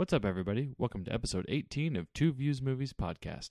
What's up, everybody? Welcome to episode 18 of Two Views Movies Podcast.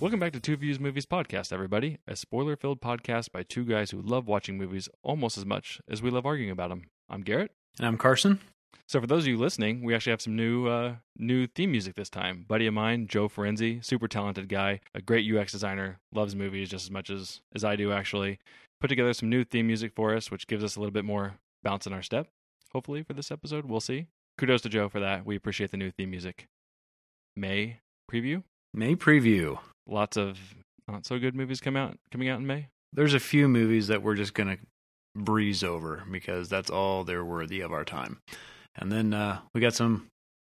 Welcome back to Two Views Movies Podcast, everybody. A spoiler filled podcast by two guys who love watching movies almost as much as we love arguing about them. I'm Garrett. And I'm Carson. So for those of you listening, we actually have some new uh, new theme music this time. Buddy of mine, Joe Ferenzi, super talented guy, a great UX designer, loves movies just as much as as I do actually. Put together some new theme music for us, which gives us a little bit more bounce in our step. Hopefully for this episode, we'll see. Kudos to Joe for that. We appreciate the new theme music. May preview. May preview. Lots of not so good movies come out coming out in May. There's a few movies that we're just going to breeze over because that's all they're worthy of our time. And then uh, we got some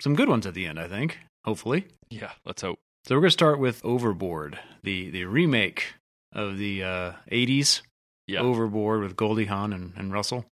some good ones at the end, I think. Hopefully. Yeah, let's hope. So we're going to start with Overboard, the the remake of the uh, 80s Yeah, Overboard with Goldie Hawn and, and Russell.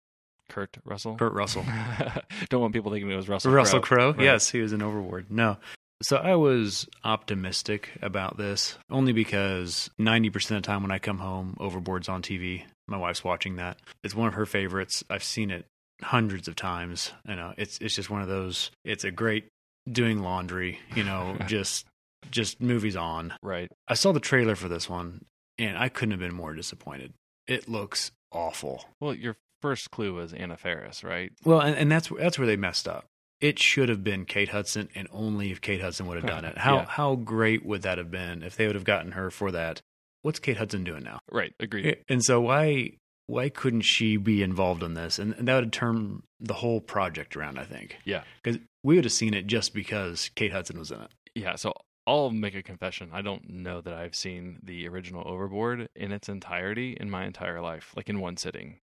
Kurt Russell. Kurt Russell. Don't want people thinking it was Russell. Russell Crowe. Crowe. Right. Yes, he was in Overboard. No. So I was optimistic about this only because 90% of the time when I come home, Overboard's on TV. My wife's watching that. It's one of her favorites. I've seen it hundreds of times. You know, it's it's just one of those it's a great doing laundry, you know, just just movies on. Right. I saw the trailer for this one and I couldn't have been more disappointed. It looks awful. Well, your first clue was Anna Faris, right? Well, and, and that's that's where they messed up. It should have been Kate Hudson, and only if Kate Hudson would have done it. How Yeah. how great would that have been if they would have gotten her for that? What's Kate Hudson doing now? Right. Agreed. And so why why couldn't she be involved in this? And, that would turn the whole project around. I think Yeah. because we would have seen it just because Kate Hudson was in it. Yeah. So I'll make a confession. I don't know that I've seen the original Overboard in its entirety in my entire life, like in one sitting.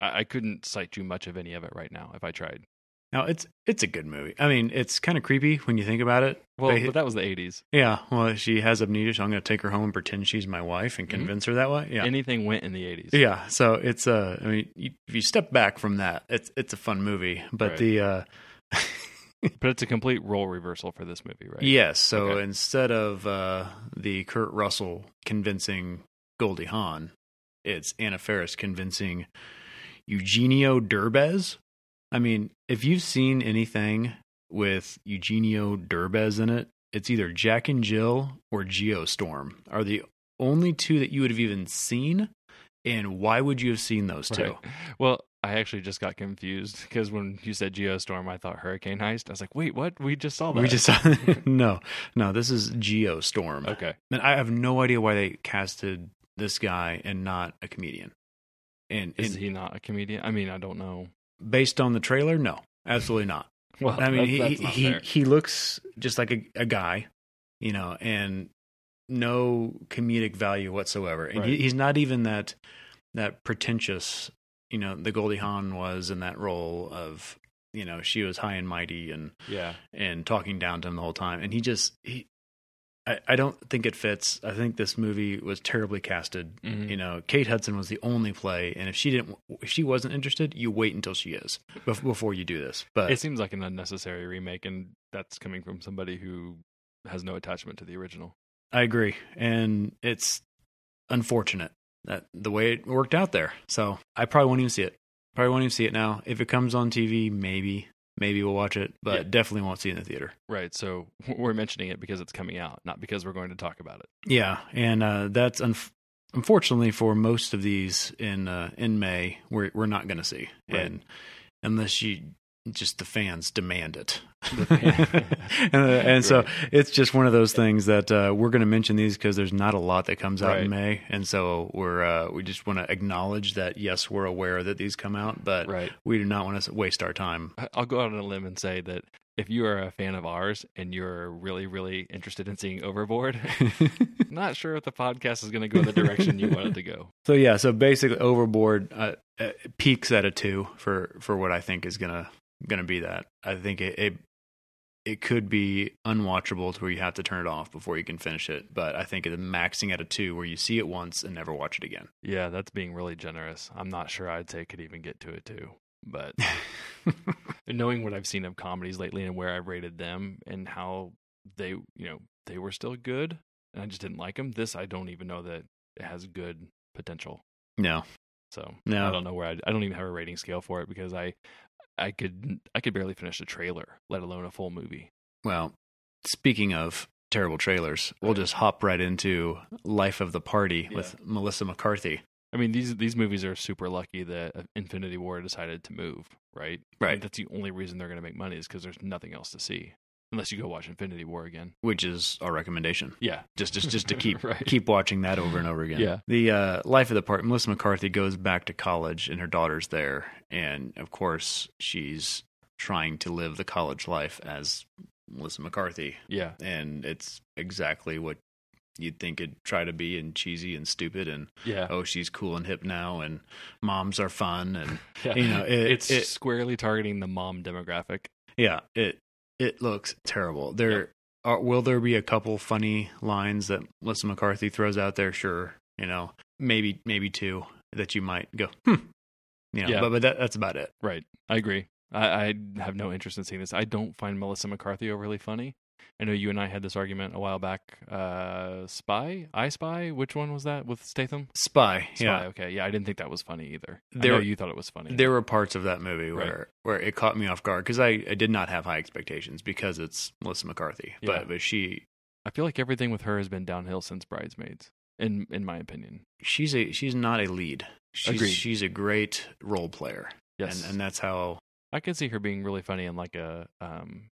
I, I couldn't cite you much of any of it right now if I tried. Now it's it's a good movie. I mean, it's kind of creepy when you think about it. Well, They- but that was the 80s. yeah, well, she has amnesia, so I'm going to take her home and pretend she's my wife and Mhm. convince her that way. Yeah, Anything went in the 80s. Yeah, so it's uh, I mean, you, if you step back from that, it's it's a fun movie. But Right. the uh, But it's a complete role reversal for this movie, right? yes, so Okay. instead of uh, the Kurt Russell convincing Goldie Hawn, it's Anna Faris convincing Eugenio Derbez. I mean, if you've seen anything with Eugenio Derbez in it, it's either Jack and Jill or Geostorm are the only two that you would have even seen. And why would you have seen those two? Right. Well, I actually just got confused because when you said Geostorm, I thought Hurricane Heist. I was like, wait, what? We just saw that. We just saw no, no. This is Geostorm, Okay. and I have no idea why they casted this guy and not a comedian. And, Is and he not a comedian? I mean, I don't know. Based on the trailer, no, absolutely not. Well, I mean, that's, he that's he, fair. he looks just like a, a guy, you know, and no comedic value whatsoever. And he, he's not even that that pretentious, you know, the Goldie Hawn was in that role of, you know, she was high and mighty and yeah. and talking down to him the whole time. And he just he I, I don't think it fits. I think this movie was terribly casted. Mhm. You know, Kate Hudson was the only play, and if she didn't, if she wasn't interested, you wait until she is bef- before you do this. But It seems like an unnecessary remake, and that's coming from somebody who has no attachment to the original. I agree, and it's unfortunate that the way it worked out there. So I probably won't even see it. Probably won't even see it now. If it comes on TV, maybe, maybe we'll watch it, but Yeah. definitely won't see it in the theater. Right. So we're mentioning it because it's coming out, not because we're going to talk about it. Yeah, and uh, that's unf unfortunately for most of these in uh, in May, we're we're not going to see, Right. and unless you just the fans demand it. And, uh, and so Right. it's just one of those things that uh, we're going to mention these because there's not a lot that comes out Right. in May, and so we're uh, we just want to acknowledge that yes, we're aware that these come out, but Right. we do not want to waste our time. I'll go out on a limb and say that if you are a fan of ours and you're really, really interested in seeing Overboard, not sure if the podcast is going to go in the direction you want it to go. So yeah, so basically, Overboard uh, uh, peaks at a two for for what I think is gonna gonna be that. I think it, it it could be unwatchable to where you have to turn it off before you can finish it. But I think it's maxing at a two where you see it once and never watch it again. Yeah, that's being really generous. I'm not sure I'd say could even get to it too. But knowing what I've seen of comedies lately and where I've rated them and how they you know they were still good, and I just didn't like them. This I don't even know that it has good potential. No, So No. I don't know where I I don't even have a rating scale for it because I I could I could barely finish a trailer, let alone a full movie. Well, speaking of terrible trailers, we'll just hop right into Life of the Party with Melissa McCarthy. I mean these these movies are super lucky that uh, Infinity War decided to move, right? I mean, Right. that's the only reason they're going to make money is because there's nothing else to see unless you go watch Infinity War again. Which is our recommendation. Yeah, Just, just, just to keep Right. keep watching that over and over again. Yeah. The uh, life of the party. Melissa McCarthy goes back to college, and her daughter's there, and of course, she's trying to live the college life as Melissa McCarthy, yeah, and it's exactly what you'd think it'd try to be, and cheesy and stupid, and yeah. oh, she's cool and hip now, and moms are fun, and yeah. you know, it- it's it- squarely targeting the mom demographic. yeah, it it looks terrible. There are, will there be a couple funny lines that Melissa McCarthy throws out there? Sure, you know, maybe maybe two that you might go, hmm, you know, Yeah. but but that, that's about it. Right. I agree. I, I have no interest in seeing this. I don't find Melissa McCarthy overly funny. I know you and I had this argument a while back. Uh, Spy, I Spy. Which one was that with Statham? Spy, Spy. yeah. Okay. Yeah, I didn't think that was funny either. I There- know you thought it was funny. There were parts of that movie Right. where where it caught me off guard because I, I did not have high expectations because it's Melissa McCarthy, Yeah. but but she I feel like everything with her has been downhill since Bridesmaids. In in my opinion. she's a she's not a lead. She's Agreed. she's a great role player, Yes. and and that's how I could see her being really funny in like a um,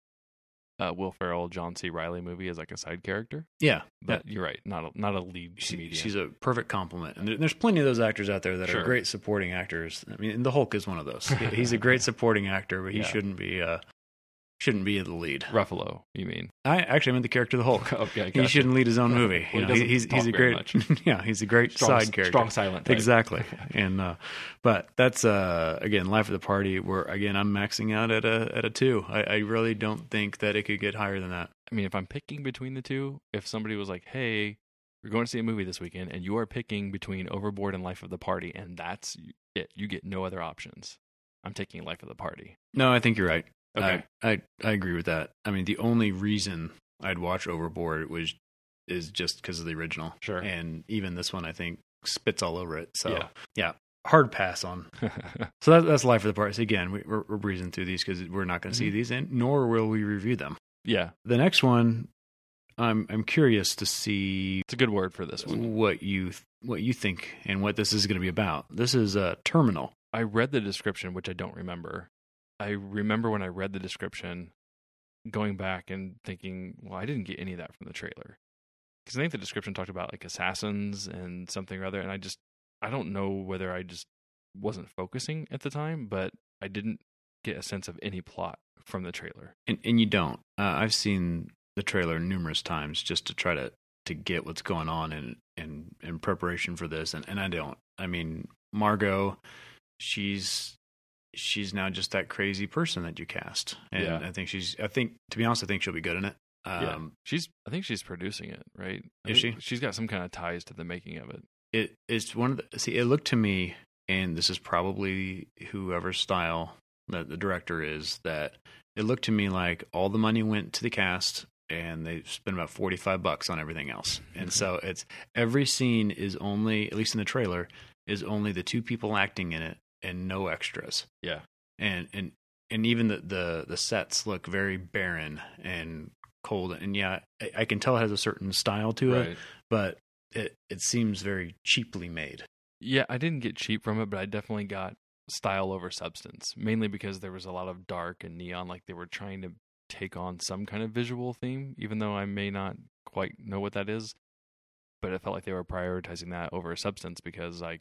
a Will Ferrell, John C. Reilly movie as like a side character. yeah. But you're right, not a, not a lead she, comedian. she's a perfect complement. And there's plenty of those actors out there that Sure. are great supporting actors. I mean, the Hulk is one of those. He's a great supporting actor, but he Yeah. shouldn't be uh, shouldn't be the lead. Ruffalo, you mean? I actually meant the character of the Hulk. Okay, He shouldn't lead his own Well, movie. he You know, doesn't he's he's a great yeah, he's a great strong, side character. strong silent. Type. Exactly. and uh but that's uh again life of the party where again I'm maxing out at a at a 2. I, I really don't think that it could get higher than that. I mean, if I'm picking between the two, if somebody was like, "Hey, we're going to see a movie this weekend," and you are picking between Overboard and Life of the Party, and that's it, you get no other options. I'm taking Life of the Party. No, I think you're right. Okay. I, I I agree with that. I mean, the only reason I'd watch Overboard was is just because of the original. Sure. And even this one, I think spits all over it. So Yeah. yeah, hard pass on. So that, that's life of the party. Again, we, we're, we're breezing through these because we're not going to see Mhm. these, and nor will we review them. yeah, The next one, I'm I'm curious to see it's a good word for this one. what you what you think and what this is going to be about. This is a terminal. I read the description, which I don't remember. I remember when I read the description, going back and thinking, well, I didn't get any of that from the trailer. Because I think the description talked about like assassins and something or other. And I just, I don't know whether I just wasn't focusing at the time, but I didn't get a sense of any plot from the trailer. and and you don't. Uh, I've seen the trailer numerous times just to try to to get what's going on in in in preparation for this, and and I don't. I mean, Margot, she's she's now just that crazy person that you cast, and Yeah. I think she's. I think to be honest, I think she'll be good in it. Um, yeah. She's, I think she's producing it, right? I Is she? She's got some kind of ties to the making of it. it it's one of the see it looked to me and this is probably whoever style that the director is that it looked to me like all the money went to the cast and they spent about 45 bucks on everything else and so it's every scene is only at least in the trailer is only the two people acting in it and no extras Yeah. and and and even the the, the sets look very barren and cold and yeah I, I can tell it has a certain style to it but it it seems very cheaply made. Yeah, I didn't get cheap from it, but I definitely got style over substance, mainly because there was a lot of dark and neon, like they were trying to take on some kind of visual theme, even though I may not quite know what that is. But it felt like they were prioritizing that over substance because I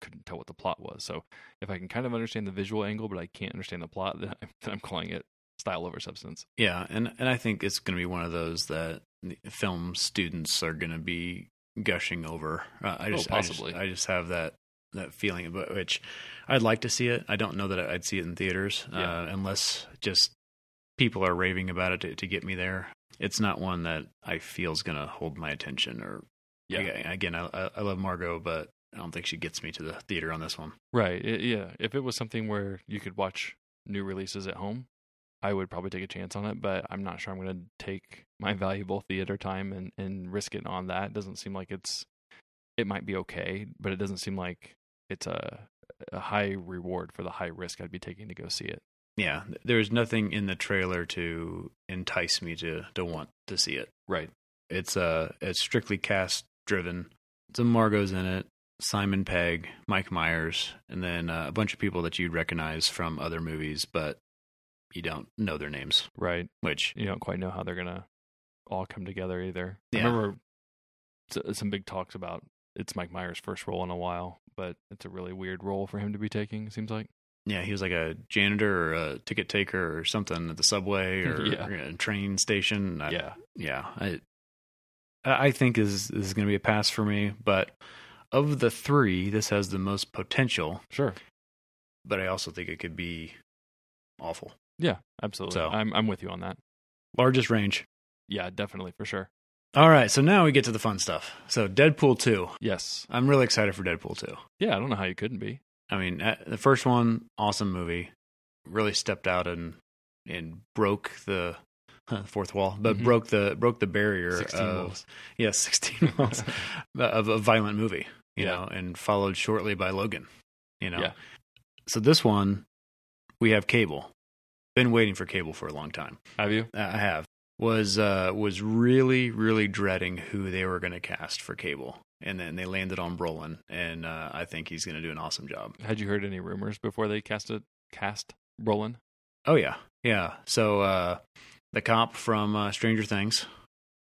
couldn't tell what the plot was. So if I can kind of understand the visual angle, but I can't understand the plot, then I'm, then I'm calling it style over substance. Yeah, and and I think it's going to be one of those that film students are going to be gushing over. Uh, I Oh, just, possibly. I just I just have that that feeling, but which I'd like to see it. I don't know that I'd see it in theaters Yeah. uh, unless just people are raving about it to, to get me there. It's not one that I feel is going to hold my attention. Or Yeah. again, I- I love Margot, but I don't think she gets me to the theater on this one. Right. It, yeah. If it was something where you could watch new releases at home, I would probably take a chance on it, but I'm not sure I'm going to take my valuable theater time and and risk it on that. It doesn't seem like it's it might be okay, but it doesn't seem like it's a a high reward for the high risk I'd be taking to go see it. Yeah, there's nothing in the trailer to entice me to to want to see it. Right. It's uh it's strictly cast driven. Some Margot's in it, Simon Pegg, Mike Myers, and then uh, a bunch of people that you'd recognize from other movies, but you don't know their names. Right. Which You don't quite know how they're going to all come together either. Yeah. I remember some big talks about it's Mike Myers' first role in a while, but it's a really weird role for him to be taking, it seems like. yeah, he was like a janitor or a ticket taker or something at the subway or, Yeah. or a train station. I, yeah. yeah. I I think is this is going to be a pass for me, but of the three, this has the most potential. Sure. But I also think it could be awful. Yeah, absolutely. So- I'm I'm with you on that. Largest range. Yeah, definitely for sure. All right, so now we get to the fun stuff. So Deadpool 2. Yes. I'm really excited for Deadpool 2. Yeah, I don't know how you couldn't be. I mean, uh, the first one, awesome movie. Really stepped out and and broke the fourth wall, but Mhm. broke the broke the barrier 16 of walls. yeah, 16 walls of a violent movie, you Yeah. know, and followed shortly by Logan, you know. Yeah. So this one we have Cable. Been waiting for Cable for a long time. Have you? I have was uh was really really dreading who they were going to cast for Cable, and then they landed on Brolin, and uh, I think he's going to do an awesome job. Had you heard any rumors before they cast it cast Brolin? Oh yeah, yeah. So uh the cop from uh, Stranger Things,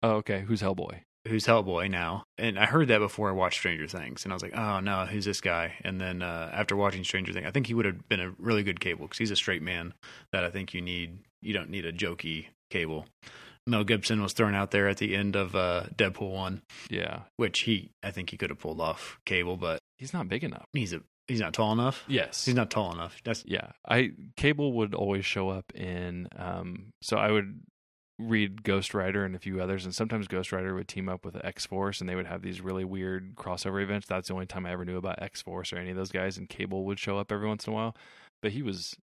Oh, okay. Who's Hellboy? Who's Hellboy now, and I heard that before I watched Stranger Things, and I was like, oh no, who's this guy? And then uh, after watching Stranger Things, I think he would have been a really good Cable because he's a straight man that I think you need. You don't need a jokey Cable. Mel Gibson was thrown out there at the end of uh, Deadpool one, Yeah. which he I think he could have pulled off Cable, but He's not big enough. he's a he's not tall enough. Yes. He's not tall enough. That's Yeah, I Cable would always show up in. Um, so I would read Ghost Rider and a few others, and sometimes Ghost Rider would team up with X Force, and they would have these really weird crossover events. That's the only time I ever knew about X Force or any of those guys. And Cable would show up every once in a while, but he was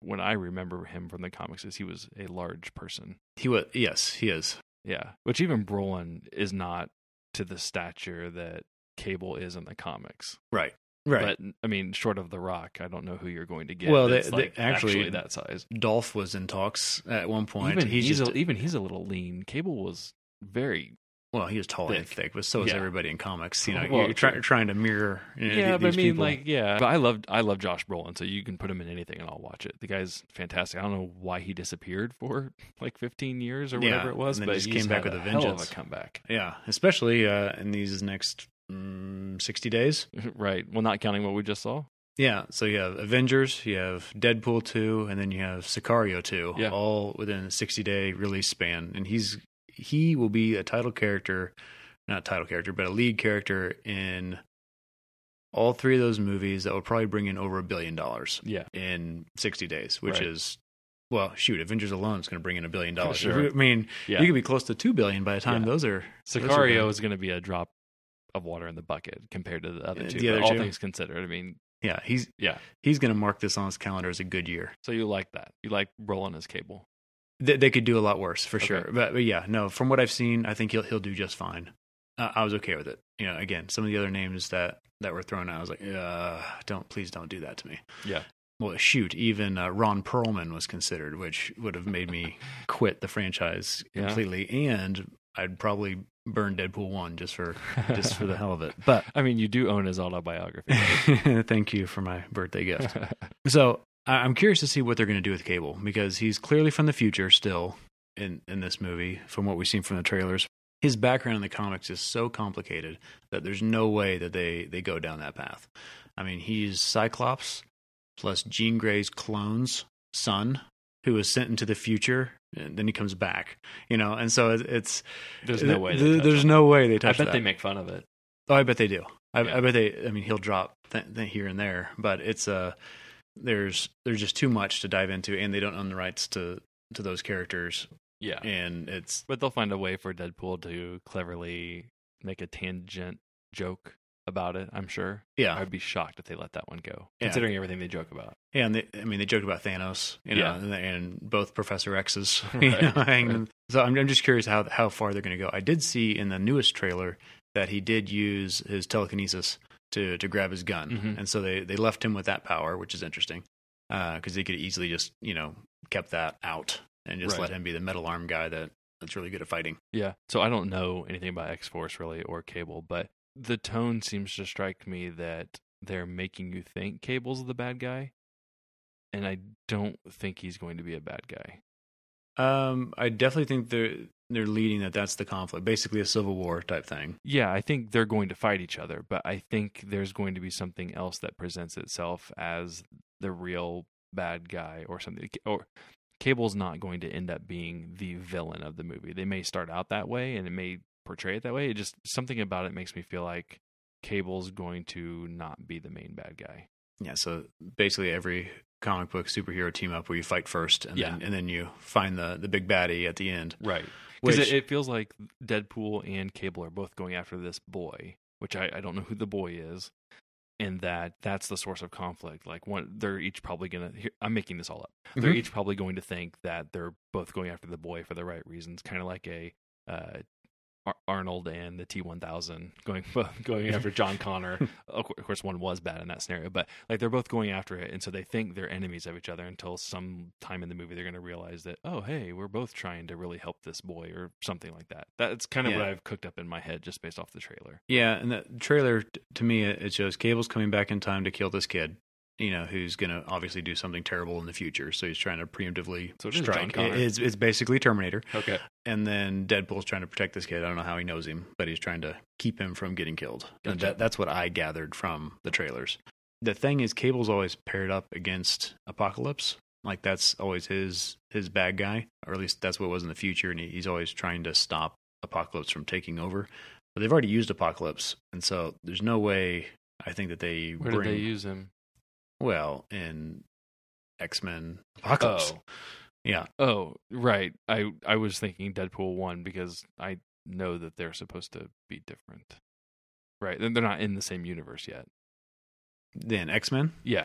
when I remember him from the comics is he was a large person. he was. Yes, he is. Yeah, which even Brolin is not to the stature that Cable is in the comics. Right. Right. But I mean, short of The Rock, I don't know who you're going to get. Well, they- they- like actually- actually that size. Dolph was in talks at one point. Even he's, he's, just a, even he's a little lean. Cable was very well, he was tall and thick. thick, but so is Yeah. everybody in comics. You know, Well, you're try, trying to mirror. You know, yeah, but I mean, people. like, yeah. But I love I love Josh Brolin, so you can put him in anything and I'll watch it. The guy's fantastic. I don't know why he disappeared for like 15 years or Yeah, whatever it was, but just he's came back with a vengeance. hell of a comeback. yeah, especially uh, in these next mm, sixty days. right. Well, not counting what we just saw. Yeah, so you have Avengers, you have Deadpool two, and then you have Sicario two, Yeah. all within a sixty day release span. And he's he will be a title character, not title character, but a lead character in all three of those movies that will probably bring in over a billion dollars Yeah. in sixty days, which Right. is well, shoot, Avengers alone is going to bring in a billion dollars. Sure. I mean, Yeah. you could be close to two billion by the time Yeah. those are. those are Sicario is going to be a drop of water in the bucket compared to the other two. the other all two? things considered, I mean, Yeah, he's yeah. he's going to mark this on his calendar as a good year. So you like that? You like Brolin as Cable? They, they could do a lot worse for Okay. sure. But, but yeah, no, from what I've seen, I think he'll he'll do just fine. Uh, I was okay with it. You know, again, some of the other names that that were thrown out, I was like, uh, don't please don't do that to me. Yeah. Well, shoot, even uh, Ron Perlman was considered, which would have made me quit the franchise Yeah. completely, and I'd probably burn Deadpool one just for just for the hell of it. But I mean, you do own his autobiography. thank you for my birthday gift. So I'm curious to see what they're going to do with Cable because he's clearly from the future still in in this movie. From what we've seen from the trailers, his background in the comics is so complicated that there's no way that they they go down that path. I mean, he's Cyclops plus Jean Grey's clone's son, who was sent into the future. And then he comes back, you know, and so it, it's There's no way. they th- there's no way they it. I bet that. they make fun of it. Oh, I bet they do. I, Yeah. I bet they. I mean, he'll drop th- th- here and there, but it's uh there's there's just too much to dive into, and they don't own the rights to to those characters, Yeah. and it's But they'll find a way for Deadpool to cleverly make a tangent joke about it. I'm sure. Yeah, I'd be shocked if they let that one go, Yeah. considering everything they joke about. Yeah, and they, I mean, they joked about Thanos, you know, Yeah. and, and both Professor X's. You Right. know, hanging. So I'm, I'm just curious how how far they're going to go. I did see in the newest trailer that he did use his telekinesis to to grab his gun, Mhm. and so they they left him with that power, which is interesting because they could easily just you know kept that out and just Right. let him be the metal arm guy that that's really good at fighting. Yeah. So I don't know anything about X Force really or Cable, but the tone seems to strike me that they're making you think Cable's the bad guy, and I don't think he's going to be a bad guy. Um, I definitely think they're they're leading that that's the conflict, basically a civil war type thing. Yeah, I think they're going to fight each other, but I think there's going to be something else that presents itself as the real bad guy or something. Or Cable's not going to end up being the villain of the movie. They may start out that way and it may portray it that way. It just something about it makes me feel like Cable's going to not be the main bad guy. Yeah, so basically every comic book superhero team up where you fight first and Yeah. then and then you find the the big baddie at the end. Right. Because it, it feels like Deadpool and Cable are both going after this boy, which I, I don't know who the boy is, and that that's the source of conflict. Like one, they're each probably gonna. I'm making this all up. They're Mhm. each probably going to think that they're both going after the boy for the right reasons, kind of like a uh, Ar- Arnold and the T1000 going going after John Connor. of course, one was bad in that scenario, but like they're both going after it, and so they think they're enemies of each other until some time in the movie they're going to realize that oh hey we're both trying to really help this boy or something like that. That's kind of what I've cooked up in my head just based off the trailer. Yeah, and the trailer t- to me it shows Cable's coming back in time to kill this kid. You know, who's going to obviously do something terrible in the future. So he's trying to preemptively So strike. It's, it's basically Terminator. Okay, And then Deadpool's trying to protect this kid. I don't know how he knows him, but he's trying to keep him from getting killed. And Gotcha. that, that's what I gathered from the trailers. The thing is, Cable's always paired up against Apocalypse. Like that's always his his bad guy, or at least that's what it was in the future. And he, he's always trying to stop Apocalypse from taking over. But they've already used Apocalypse, and so there's no way. I think that they where bring did they use him? Well in X Men Apocalypse. Oh. Yeah, Oh, right. I I was thinking Deadpool one because I know that they're supposed to be different. Right, they're they're not in the same universe yet. then X Men Yeah,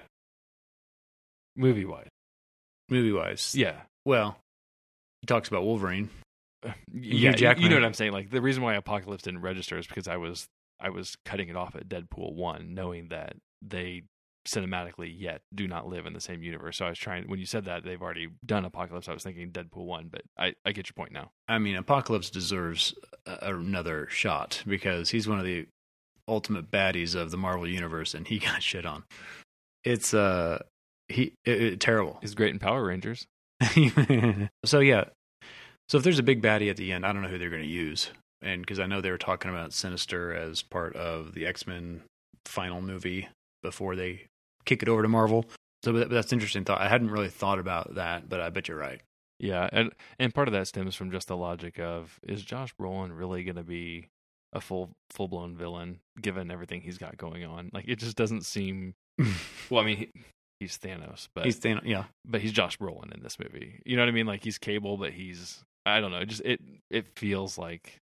movie wise. movie wise. Yeah, Well, he talks about Wolverine. yeah. You know what I'm saying? Like the reason why Apocalypse didn't register is because I was I was cutting it off at Deadpool one, knowing that they cinematically yet do not live in the same universe. So I was trying when you said that they've already done Apocalypse, I was thinking Deadpool one, but I I get your point now. I mean, Apocalypse deserves a- another shot because he's one of the ultimate baddies of the Marvel universe, and he got shit on. It's uh, he it, it- terrible. He's great in Power Rangers. so yeah, so if there's a big baddie at the end, I don't know who they're going to use, and because I know they were talking about Sinister as part of the X Men final movie before they kick it over to Marvel. So but that's interesting thought. I hadn't really thought about that, but I bet you're right. Yeah, and and part of that stems from just the logic of is Josh Brolin really going to be a full full blown villain given everything he's got going on? Like it just doesn't seem. Well, I mean, he, he's Thanos, but He's Thanos, yeah. but he's Josh Brolin in this movie. You know what I mean? Like he's Cable, but he's I don't know. It just it it feels like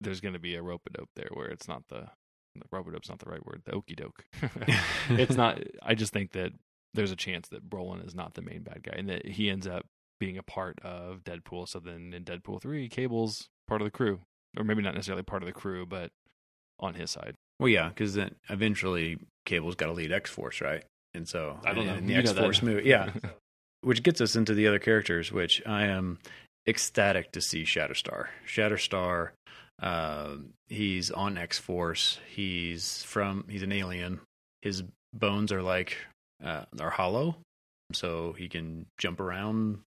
there's going to be a rope a dope there where it's not the a dope's not the right word. The okey doke. it's not. I just think that there's a chance that Brolin is not the main bad guy and that he ends up being a part of Deadpool. So then in Deadpool three, Cable's part of the crew, or maybe not necessarily part of the crew, but on his side. Well, yeah, because then eventually Cable's got to lead X Force, right? And so I don't know. in the X Force movie, yeah. which gets us into the other characters, which I am ecstatic to see Shatterstar. Shatterstar, uh, he's on X Force. He's from he's an alien. His bones are like uh, are hollow, so he can jump around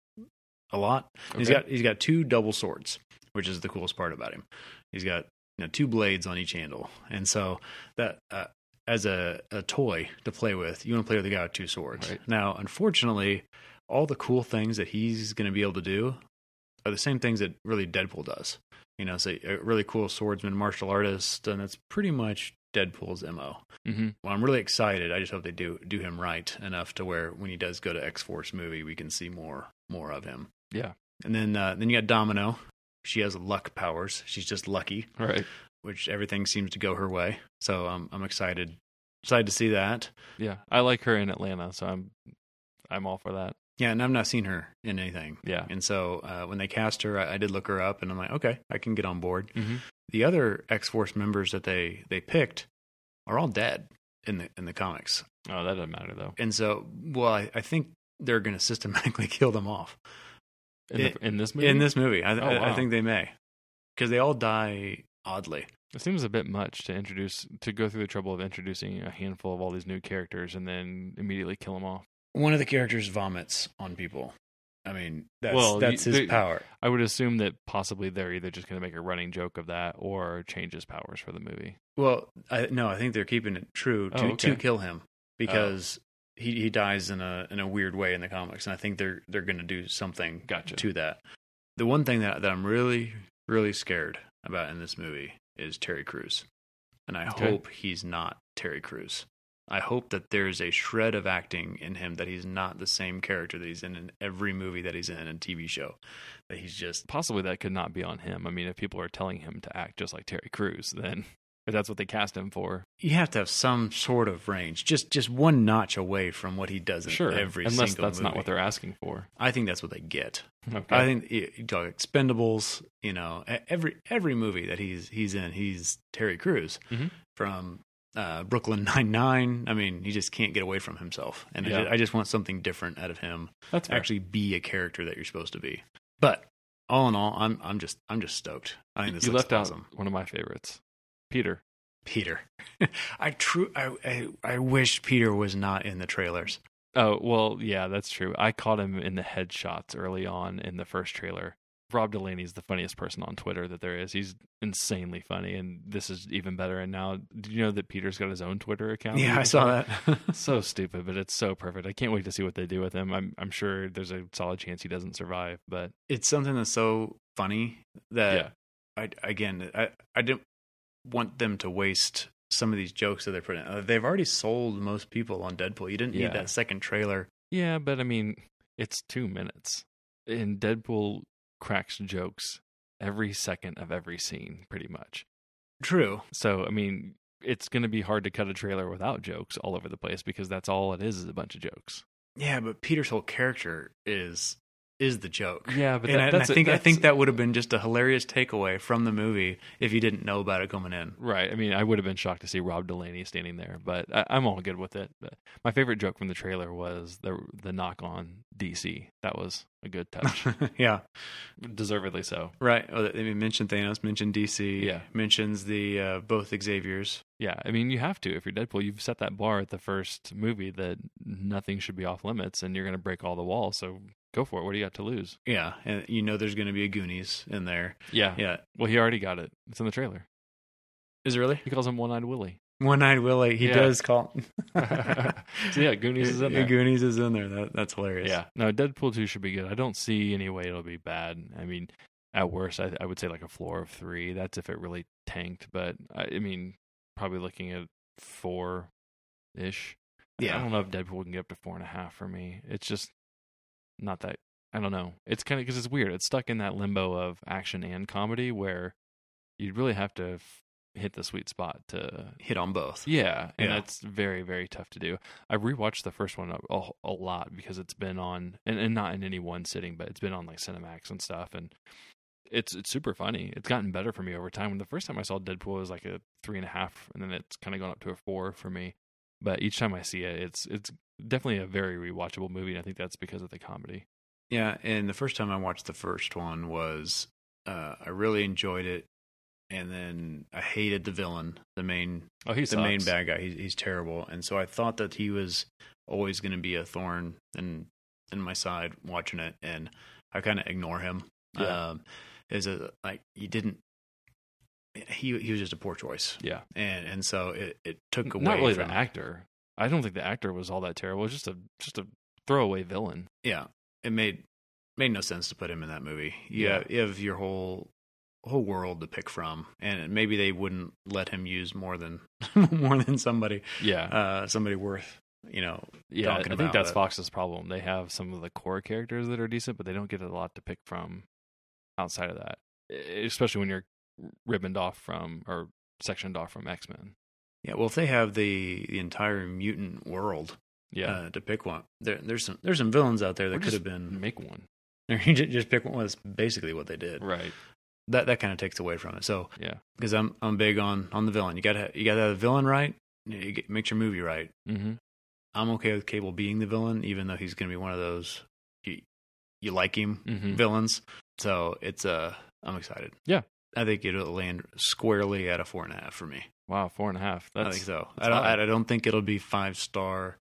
a lot. He's got he's got two double swords, which is the coolest part about him. He's got you know two blades on each handle, and so that uh, as a, a toy to play with, you want to play with a guy with two swords. Right. Now, unfortunately, all the cool things that he's going to be able to do are the same things that really Deadpool does. You know, say a really cool swordsman, martial artist, and that's pretty much Deadpool's mo. hmm Well, I'm really excited. I just hope they do do him right enough to where when he does go to X Force movie, we can see more more of him. Yeah. And then uh, then you got Domino, she has luck powers. She's just lucky, Right. which everything seems to go her way. So um, I'm excited excited to see that. Yeah. I like her in Atlanta, so I'm I'm all for that. Yeah, and I've not seen her in anything. Yeah. And so uh, when they cast her, I, I did look her up, and I'm like, okay, I can get on board. Mm-hmm. The other X Force members that they they picked are all dead in the in the comics, Oh, that doesn't matter though. and so well, I, I think they're going to systematically kill them off In, It- in this movie, in this movie. I, Oh, I, I think they may because they all die oddly. it seems a bit much to introduce to go through the trouble of introducing a handful of all these new characters and then immediately kill them off. One of the characters vomits on people. I mean, that's Well, that's you- his they- power. I would assume that possibly they're either just going to make a running joke of that or change his powers for the movie. Well, I, no, I think they're keeping it true oh, to, Oh, okay. to kill him because oh. he, he dies in a in a weird way in the comics, and I think they're they're going to do something Gotcha. to that. The one thing that that I'm really really scared about in this movie is Terry Crews, and I Okay. hope he's not Terry Crews. I hope that there's a shred of acting in him that he's not the same character that he's in in every movie that he's in and TV show. That he's just Possibly that could not be on him. I mean, if people are telling him to act just like Terry Crews, then if that's what they cast him for, you have to have some sort of range, just just one notch away from what he does in sure. every unless single that's not what they're asking for. I think that's what they get. Okay. I think you talk Expendables. You know, every every movie that he's he's in, he's Terry Crews Mhm. from uh, Brooklyn Nine Nine. I mean, he just can't get away from himself, and I, just, I just want something different out of him. that's fair. Actually, be a character that you're supposed to be. But all in all, I'm I'm just I'm just stoked. I think this you left awesome. out one of my favorites, Peter. Peter. I true. I, I I wish Peter was not in the trailers. Oh well, yeah, that's true. I caught him in the headshots early on in the first trailer. Rob Delaney's the funniest person on Twitter that there is. He's insanely funny, and this is even better. And now, do you know that Peter's got his own Twitter account? Yeah, I saw that. so stupid, but it's so perfect. I can't wait to see what they do with him. I'm I'm sure there's a solid chance he doesn't survive, but it's something that's so funny that yeah, I again I I didn't want them to waste some of these jokes that they're putting. Uh, they've already sold most people on Deadpool. You didn't Yeah. need that second trailer. yeah. But I mean, it's two minutes, and Deadpool cracks jokes every second of every scene, pretty much. True. So I mean, it's going to be hard to cut a trailer without jokes all over the place because that's all it is is a bunch of jokes. Yeah, but Peter's whole character is is the joke. Yeah, but and, that- I, and I a- think I think that would have been just a hilarious takeaway from the movie if you didn't know about it coming in. Right. I mean, I would have been shocked to see Rob Delaney standing there, but I, I'm all good with it. But my favorite joke from the trailer was the the knock on DC. That was a good touch, yeah, deservedly so. right. Oh, they mentioned Thanos, mentioned DC, Yeah. mentions the uh, both Xavier's. Yeah, I mean, you have to if you're Deadpool. You've set that bar at the first movie that nothing should be off limits, and you're going to break all the walls. So go for it. What do you got to lose? Yeah, and you know there's going to be a Goonies in there. Yeah. Yeah, Well, he already got it. It's in the trailer. is it really He calls him One Eyed Willie. One Eyed Willie? He Yeah. does call. So, yeah, Goonies is in there. Goonies is in there. That, that's hilarious. Yeah, no, Deadpool two should be good. I don't see any way it'll be bad. I mean, at worst, I, I would say like a floor of three. That's if it really tanked. But I, I mean, probably looking at four ish. Yeah. I don't know if Deadpool can get up to four and a half for me. It's just not that. I don't know. It's kind of because it's weird. It's stuck in that limbo of action and comedy where you'd really have to f- hit the sweet spot to Hit on both. yeah, and Yeah. that's very very tough to do. I rewatched the first one a, a, a lot because it's been on and, and not in any one sitting, but it's been on like Cinemax and stuff, and it's it's super funny. It's gotten better for me over time. When the first time I saw Deadpool, it was like a three and a half, and then it's kind of gone up to a four for me. But each time I see it, it's it's definitely a very rewatchable movie, and I think that's because of the comedy. Yeah, and the first time I watched the first one was uh, I really enjoyed it, and then I hated the villain, the main Oh, he the main bad guy. He's he's terrible, and so I thought that he was always going to be a thorn in in my side watching it, and I kind of ignore him. Yeah. Um, is a like he didn't. He he was just a poor choice, Yeah, and and so it it took away not really from the actor. I don't think the actor was all that terrible. It was just a just a throwaway villain. yeah, it made made no sense to put him in that movie. You Yeah. have, you have your whole whole world to pick from, and maybe they wouldn't let him use more than more than somebody Yeah, uh somebody worth you know Yeah, I think about that's it. Fox's problem. They have some of the core characters that are decent, but they don't get a lot to pick from outside of that. especially when you're ribboned off from or sectioned off from X Men. Yeah, well, if they have the the entire mutant world Yeah, uh, to pick one, there, there's some there's some villains out there that could have been. make one just pick one. That's basically what they did. right. That that kind of takes away from it. So Yeah. because I'm I'm big on on the villain. You got to you got to have the villain right. You get, makes your movie right. Mm-hmm. I'm okay with Cable being the villain, even though he's going to be one of those you, you like him Mm-hmm. villains. So it's uh I'm excited. Yeah. I think it'll land squarely at a four and a half for me. Wow, four and a half. That's I think so. I don't. high. I don't think it'll be five star.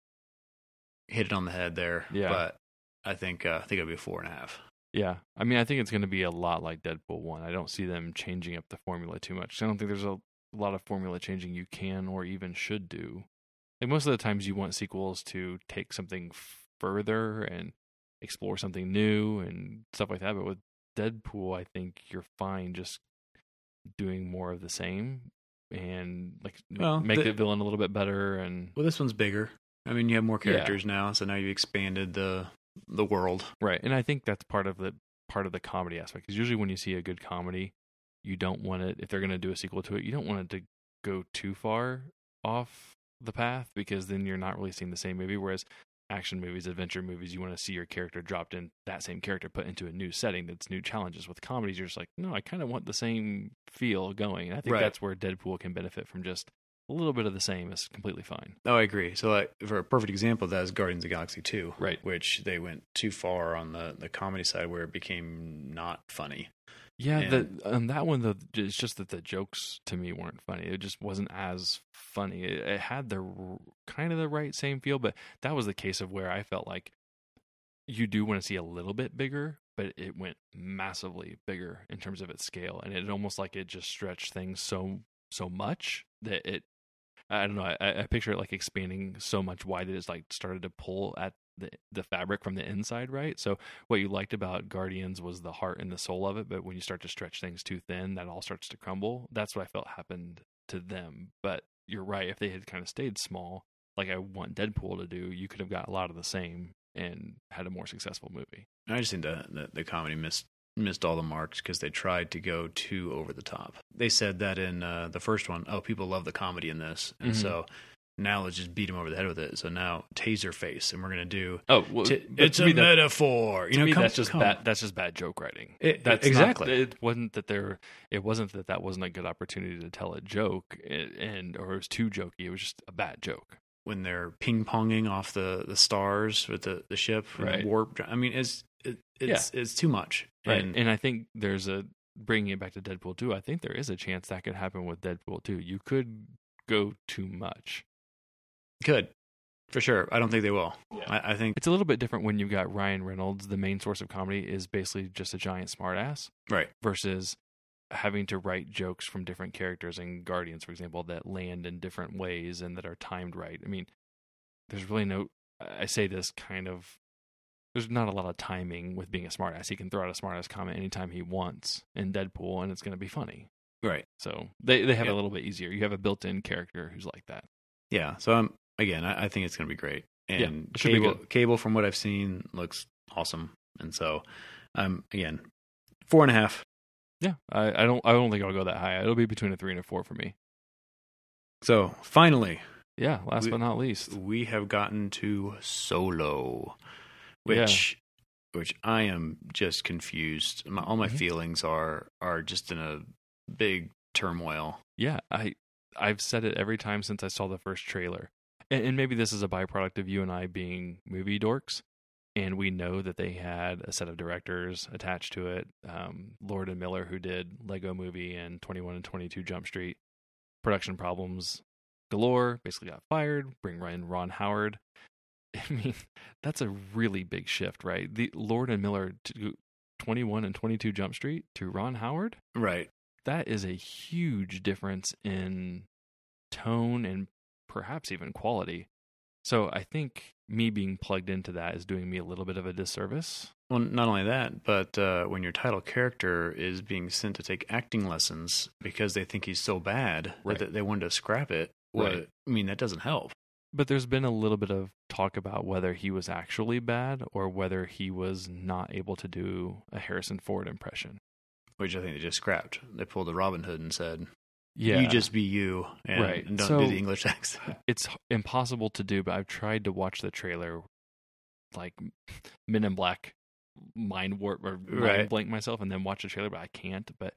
Hit it on the head there. Yeah. But I think uh, I think it'll be a four and a half. Yeah, I mean, I think it's going to be a lot like Deadpool one. I don't see them changing up the formula too much. I don't think there's a lot of formula changing you can or even should do. Like most of the times, you want sequels to take something further and explore something new and stuff like that. But with Deadpool, I think you're fine just doing more of the same and like Well, make the- the villain a little bit better and Well, this one's bigger. I mean, you have more Yeah. characters now, so now you've expanded the the world. Right, and I think that's part of the part of the comedy aspect. Because usually when you see a good comedy, you don't want it if they're going to do a sequel to it. You don't want it to go too far off the path because then you're not really seeing the same movie. Whereas action movies, adventure movies, you want to see your character dropped in that same character put into a new setting that's new challenges. With comedies, you're just like, no, I kind of want the same feel going. And I think Right. that's where Deadpool can benefit from just a little bit of the same is completely fine. Oh, I agree. So, like for a perfect example, that is Guardians of the Galaxy Two, Right. Which they went too far on the the comedy side, where it became not funny. Yeah, And- the on that one though, it's just that the jokes to me weren't funny. It just wasn't as funny. It, it had the r- kind of the right same feel, but that was the case of where I felt like you do want to see a little bit bigger, but it went massively bigger in terms of its scale, and it almost like it just stretched things so so much that it. I don't know. I, I picture it like expanding so much wide that it's like started to pull at the the fabric from the inside, right? So what you liked about Guardians was the heart and the soul of it, but when you start to stretch things too thin, that all starts to crumble. That's what I felt happened to them. But you're right. If they had kind of stayed small, like I want Deadpool to do, you could have got a lot of the same and had a more successful movie. I just think the the, the comedy missed missed all the marks because they tried to go too over the top. They said that in uh, the first one, oh, people love the comedy in this, and Mhm. so now let's just beat him over the head with it. So now Taser Face, and we're gonna do Oh, well, t- it's a me, metaphor. You know, me, come- that's just come. bad. That's just bad joke writing. It- That's exactly. Not, it wasn't that there. It wasn't that that wasn't a good opportunity to tell a joke, and, and or it was too jokey. It was just a bad joke. when they're ping ponging off the, the stars with the, the ship Right. the warp. I mean, it's it, it's it's too much. Right. And, And, I think there's a bringing it back to Deadpool 2. I think there is a chance that could happen with Deadpool 2. You could go too much. Could for sure. I don't think they will. Yeah. I, I think It's a little bit different when you've got Ryan Reynolds. The main source of comedy is basically just a giant smartass right. versus having to write jokes from different characters in Guardians, for example, that land in different ways and that are timed right. I mean, there's really no. I say this kind of. There's not a lot of timing with being a smartass. He can throw out a smartass comment anytime he wants in Deadpool, and it's going to be funny. Right. So they they have Yeah. it a little bit easier. You have a built-in character who's like that. Yeah. So I'm again. I, I think it's going to be great. And be cable cable from what I've seen looks awesome. And so, um, again, four and a half. Yeah, I, I don't I don't think I'll go that high. It'll be between a three and a four for me. So finally, Yeah, last We- but not least. we have gotten to Solo, which which I am just confused. My, all my Mhm. feelings are are just in a big turmoil. Yeah, I I've said it every time since I saw the first trailer, and, and maybe this is a byproduct of you and I being movie dorks, and we know that they had a set of directors attached to it. Um, Lord and Miller, who did Lego Movie and Twenty One and Twenty Two Jump Street, production problems galore. Basically, got fired. Bring in Ron Howard. I mean, that's a really big shift, right? The Lord and Miller to Twenty One and Twenty Two Jump Street to Ron Howard Right. that is a huge difference in tone and perhaps even quality. So I think me being plugged into that is doing me a little bit of a disservice. Well, not only that, but uh, when your title character is being sent to take acting lessons because they think he's so bad Right. that they wanted to scrap it, well, Right. I mean, that doesn't help. But there's been a little bit of talk about whether he was actually bad or whether he was not able to do a Harrison Ford impression. which I think they just scrapped. They pulled the Robin Hood and said, Yeah, "You just be you, and, Right. and don't So- do the English accent." it's impossible to do, but I've tried to watch the trailer, like Men in Black, mind warp or mind Right. blank myself, and then watch the trailer, but I can't. But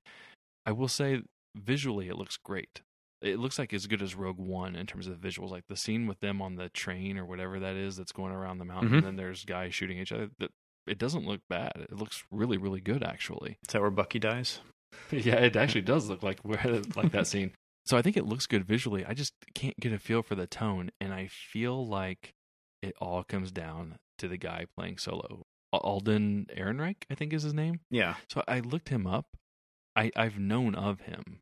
I will say, visually, it looks great. It looks like as good as Rogue One in terms of the visuals, like the scene with them on the train or whatever that is that's going around the mountain, Mhm. and then there's guys shooting each other. That it doesn't look bad. It looks really, really good, actually. Is that where Bucky dies? Yeah, it actually does look like where like that scene. So I think it looks good visually. I just can't get a feel for the tone, and I feel like it all comes down to the guy playing solo. Al- Alden Ehrenreich, I think is his name. Yeah, So I looked him up. I I've known of him,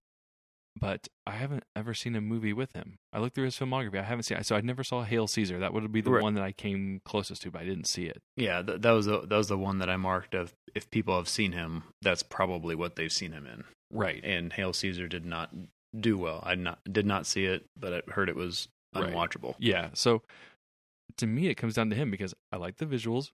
but I haven't ever seen a movie with him. I looked through his filmography. I haven't seen. So I never saw Hail Caesar. That would be the Right. one that I came closest to, but I didn't see it. yeah. Th- that was the, that was the one that I marked. Of if people have seen him, that's probably what they've seen him in. Right. And Hail Caesar did not do well. I not did not see it, but I heard it was Right. unwatchable. Yeah. So to me, it comes down to him because I like the visuals.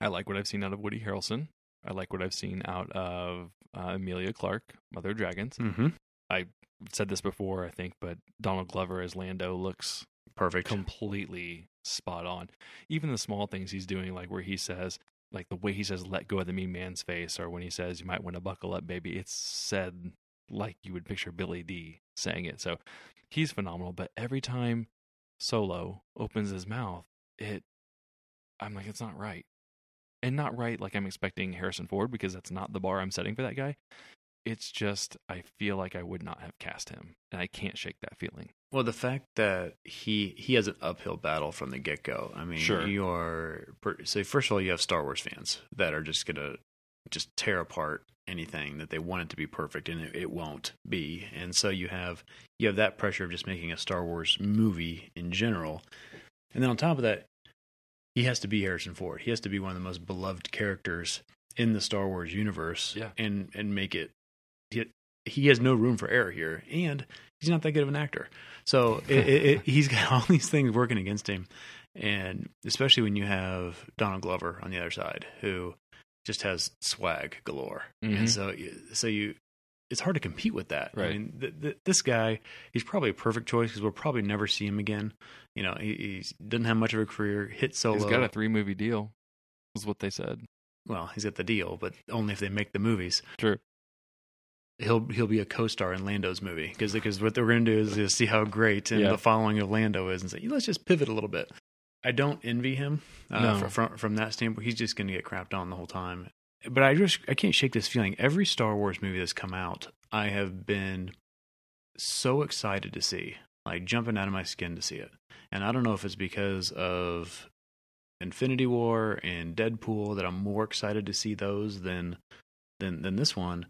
I like what I've seen out of Woody Harrelson. I like what I've seen out of uh, Emilia Clarke, Mother of Dragons. Mm-hmm. I've said this before, I think, but Donald Glover as Lando looks Perfect. completely spot on. Even the small things he's doing, like where he says, like the way he says, let go of the mean man's face, or when he says, you might want to buckle up, baby, it's said like you would picture Billy Dee saying it. So he's phenomenal. But every time Solo opens his mouth, it, I'm like, it's not right. And not right like I'm expecting Harrison Ford because that's not the bar I'm setting for that guy. It's just, I feel like I would not have cast him. And I can't shake that feeling. Well, the fact that he he has an uphill battle from the get go. I mean, Sure. you are so first of all, you have Star Wars fans that are just gonna just tear apart anything that they want it to be perfect, and it, it won't be. And so you have you have that pressure of just making a Star Wars movie in general, and then on top of that, he has to be Harrison Ford. He has to be one of the most beloved characters in the Star Wars universe, Yeah. and and make it. He, has no room for error here, and he's not that good of an actor. So it, it, it, he's got all these things working against him, and especially when you have Donald Glover on the other side, who just has swag galore, Mhm. and so so you. It's hard to compete with that. Right. I mean, th- th- this guy, he's probably a perfect choice because we'll probably never see him again. You know, he he's, doesn't have much of a career. Hit solo. He's got a three movie deal, is what they said. well, he's got the deal, but only if they make the movies. True. He'll he'll be a co-star in Lando's movie because because what they're going to do is, is see how great and Yeah. the following of Lando is and say let's just pivot a little bit. I don't envy him uh, No. from from that standpoint. He's just going to get crapped on the whole time. But I just I can't shake this feeling. Every Star Wars movie that's come out, I have been so excited to see, like jumping out of my skin to see it. And I don't know if it's because of Infinity War and Deadpool that I'm more excited to see those than than than this one.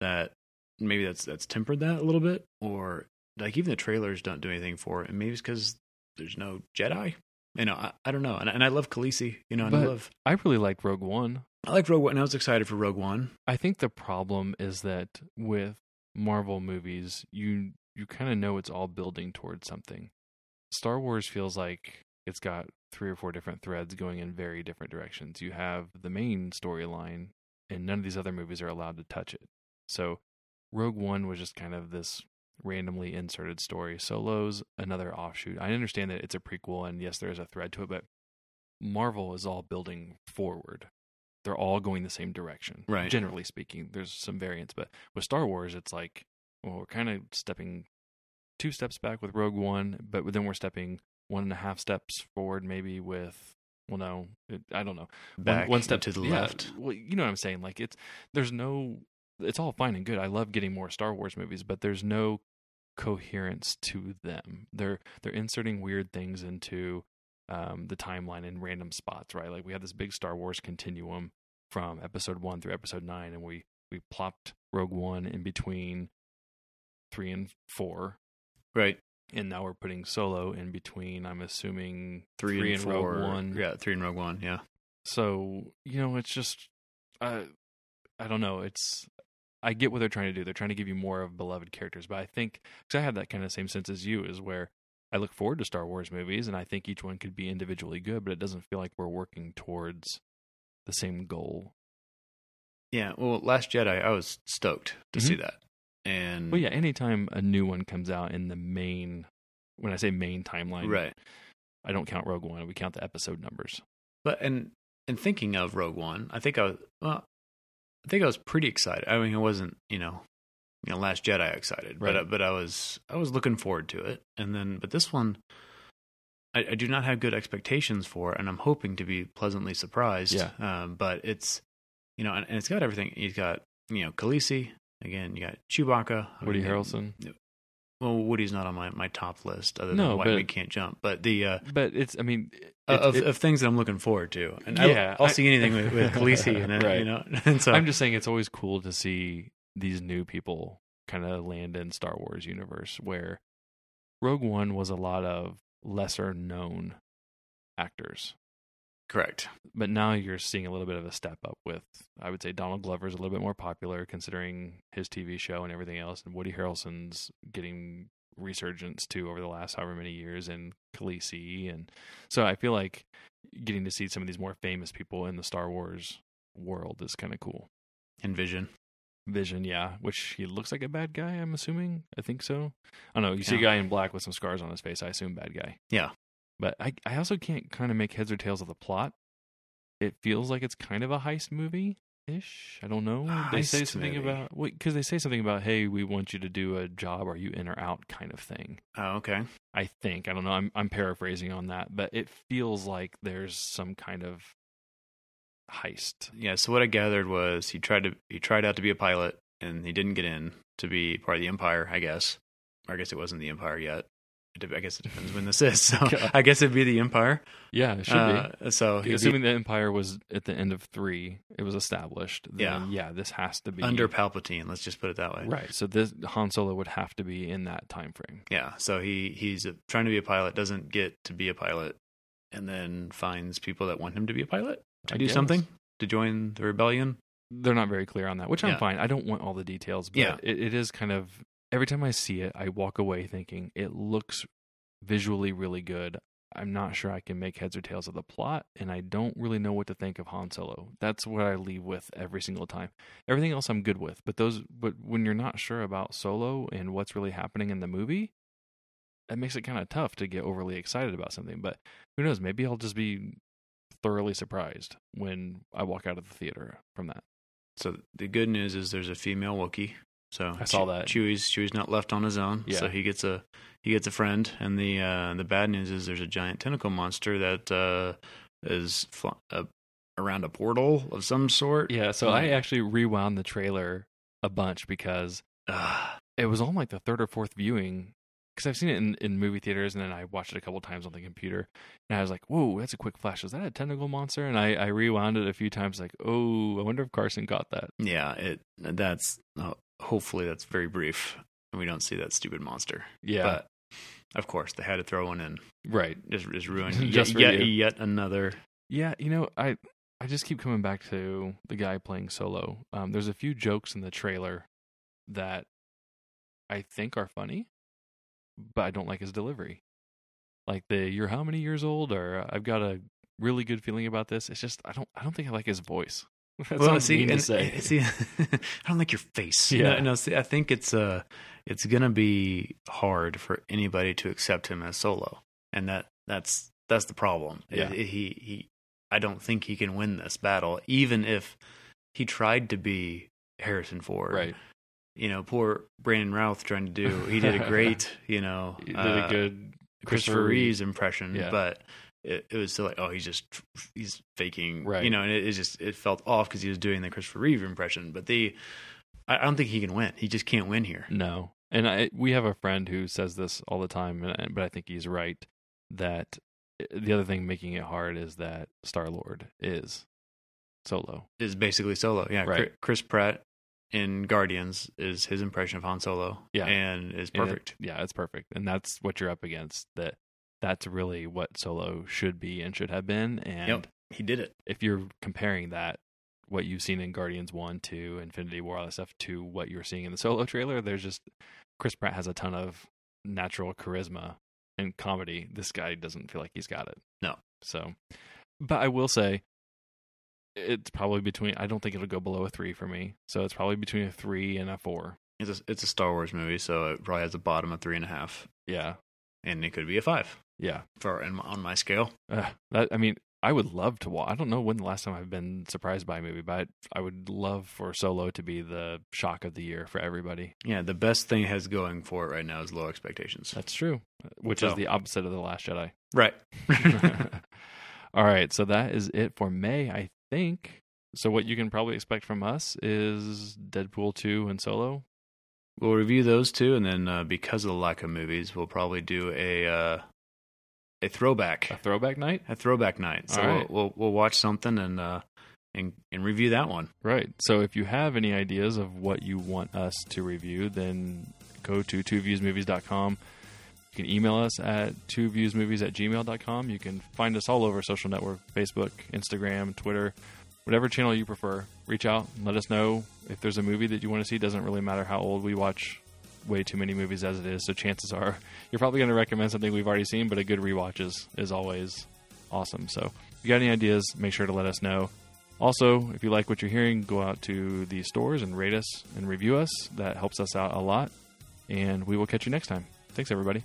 That maybe that's that's tempered that a little bit, or like even the trailers don't do anything for it. And maybe it's because there's no Jedi. You know, I, I don't know. And, I- and I love Khaleesi. You know, and I love I really like Rogue One. I like Rogue One. And I was excited for Rogue One. I think the problem is that with Marvel movies, you you kind of know it's all building towards something. Star Wars feels like it's got three or four different threads going in very different directions. You have the main storyline, and none of these other movies are allowed to touch it. So, Rogue One was just kind of this randomly inserted story. Solo's another offshoot. I understand that it's a prequel, and yes, there is a thread to it, but Marvel is all building forward. They're all going the same direction. Right. Generally speaking, there's some variance, but with Star Wars, it's like, well, we're kind of stepping two steps back with Rogue One, but then we're stepping one and a half steps forward, maybe with, well, no, it, I don't know, One- Back one, step to the yeah, left. Well, you know what I'm saying? Like it's there's no, it's all fine and good. I love getting more Star Wars movies, but there's no coherence to them. They're they're inserting weird things into um, the timeline in random spots, right? Like we have this big Star Wars continuum from Episode One through Episode Nine, and we we plopped Rogue One in between three and four, Right. and now we're putting Solo in between. I'm assuming Three, and, four. Rogue One. Yeah, three and Rogue One. Yeah. So you know, it's just, uh, I don't know. It's I get what they're trying to do. They're trying to give you more of beloved characters, but I think because I have that kind of same sense as you, is where I look forward to Star Wars movies, and I think each one could be individually good, but it doesn't feel like we're working towards the same goal. Yeah, well, Last Jedi, I was stoked to Mhm. see that, and Well, yeah, anytime a new one comes out in the main, when I say main timeline, right. I don't count Rogue One. We count the episode numbers. But and and thinking of Rogue One, I think I was well, I think I was pretty excited. I mean, I wasn't you know, you know, Last Jedi excited, Right. but but I was I was looking forward to it. And then, but this one, I, I do not have good expectations for, and I'm hoping to be pleasantly surprised. Yeah. Um, but it's you know, and, and it's got everything. You've got you know, Khaleesi again. You got Chewbacca, I Woody mean, Harrelson. Well, Woody's not on my, my top list, other than No, White but- We Can't Jump. But the uh, But it's, I mean, it, of, it- of things that I'm looking forward to, and Yeah, I- see anything with, with Khaleesi in it, Right. you know. And so I'm just saying it's always cool to see these new people kind of land in Star Wars universe where Rogue One was a lot of lesser known actors. Correct. But now you're seeing a little bit of a step up with I would say Donald Glover's a little bit more popular considering his TV show and everything else and Woody Harrelson's getting resurgence too over the last however many years and Khaleesi and so I feel like getting to see some of these more famous people in the Star Wars world is kind of cool. And Vision. Vision, yeah, which he looks like a bad guy. I'm assuming. I think so. I don't know. You see a guy in black with some scars on his face. I assume bad guy. Yeah. But I, I also can't kind of make heads or tails of the plot. It feels like it's kind of a heist movie ish. I don't know. A they say something movie. about because they say something about hey, we want you to do a job. Are you in or out? Kind of thing. Oh, okay. I think. I don't know. I'm I'm paraphrasing on that, but it feels like there's some kind of heist. Yeah. So what I gathered was he tried to he tried out to be a pilot, and he didn't get in to be part of the Empire. I guess. Or I guess it wasn't the Empire yet. I guess it depends when this is. So God. I guess it'd be the Empire. Yeah, it should be. Uh, So he'd be Assuming the Empire was at the end of three, it was established. Then Yeah. yeah, this has to be under Palpatine. Let's just put it that way. right. So this Han Solo would have to be in that time frame. Yeah. So he he's trying to be a pilot, doesn't get to be a pilot, and then finds people that want him to be a pilot to I do guess. something to join the rebellion. They're not very clear on that, which I'm Yeah. fine. I don't want all the details, but Yeah. it, it is kind of every time I see it, I walk away thinking it looks visually really good. I'm not sure I can make heads or tails of the plot, and I don't really know what to think of Han Solo. That's what I leave with every single time. Everything else I'm good with, but those, but when you're not sure about Solo and what's really happening in the movie, that makes it kind of tough to get overly excited about something. But who knows? Maybe I'll just be thoroughly surprised when I walk out of the theater from that. So the good news is there's a female Wookiee. So I saw that. Chewie's Chewie's not left on his own. Yeah. So he gets a he gets a friend. And the uh, the bad news is there's a giant tentacle monster that uh, is fl- uh, around a portal of some sort. Yeah, so I actually rewound the trailer a bunch because it was on like the third or fourth viewing because I've seen it in, in movie theaters and then I watched it a couple times on the computer and I was like, "Whoa, that's a quick flash! Is that a tentacle monster?" And I, I rewound it a few times, like, "Oh, I wonder if Carson got that." yeah. It that's uh, hopefully that's very brief, and we don't see that stupid monster. Yeah, But of course, they had to throw one in. right. Just just ruin Just yet, yet, yet another. Yeah, you know, I I just keep coming back to the guy playing solo. Um, there's a few jokes in the trailer that I think are funny, but I don't like his delivery. Like the "You're how many years old?" or "I've got a really good feeling about this." It's just I don't I don't think I like his voice. That's well, not see, mean to and- say. see, I don't like your face. Yeah. no, no. See, I think it's uh, it's gonna be hard for anybody to accept him as solo, and that that's that's the problem. Yeah. he he. I don't think he can win this battle, even if he tried to be Harrison Ford. right. You know, poor Brandon Routh trying to do. He did a great. You know, He did uh, a good Christopher Reeves impression, Yeah. but it, it was still like, oh, he's just he's faking, Right. You know, and it, it just it felt off because he was doing the Christopher Reeve impression. But the, I, I don't think he can win. He just can't win here. No, and I we have a friend who says this all the time, and- but I think he's right that eh, the other thing making it hard is that Star Lord is solo. Is basically Solo, yeah. Right. Chris Pratt in Guardians is his impression of Han Solo, Yeah. and is And it- perfect. yeah, it's perfect, and that's what you're up against. That that's really what Solo should be and should have been. And Yep, he did it. if you're comparing that, what you've seen in Guardians One, Two, Infinity War, all that stuff, to what you're seeing in the Solo trailer, there's just Chris Pratt has a ton of natural charisma and comedy. This guy doesn't feel like he's got it. No. So, but I will say, It's probably between. I don't think it'll go below a three for me. So it's probably between a three and a four. It's a, it's a Star Wars movie, so it probably has a bottom of three and a half, Yeah, and it could be a five yeah. for in, on my scale. Uh, that I mean, I would love to watch. I don't know when the last time I've been surprised by a movie, but I would love for Solo to be the shock of the year for everybody. Yeah, the best thing has going for it right now is low expectations. That's true. Which is the opposite of the Last Jedi. Right. All right, so that is it for May, I think. So what you can probably expect from us is Deadpool 2 and Solo. We'll review those two, and then uh, because of the lack of movies, we'll probably do a uh, a throwback A throwback night? a throwback night. So right. we'll, we'll we'll watch something and uh, and and review that one. Right. So if you have any ideas of what you want us to review, then go to twoviewsmovies.com. You can email us at twoviewsmovies at gmail.com. You can find us all over social network Facebook, Instagram, Twitter, whatever channel you prefer. Reach out and let us know if there's a movie that you want to see. Doesn't really matter how old we watch way too many movies as it is. So chances are you're probably going to recommend something we've already seen, but a good rewatch is, is always awesome. So if you got any ideas, make sure to let us know. Also, if you like what you're hearing, go out to the stores and rate us and review us. That helps us out a lot. And we will catch you next time. Thanks, everybody.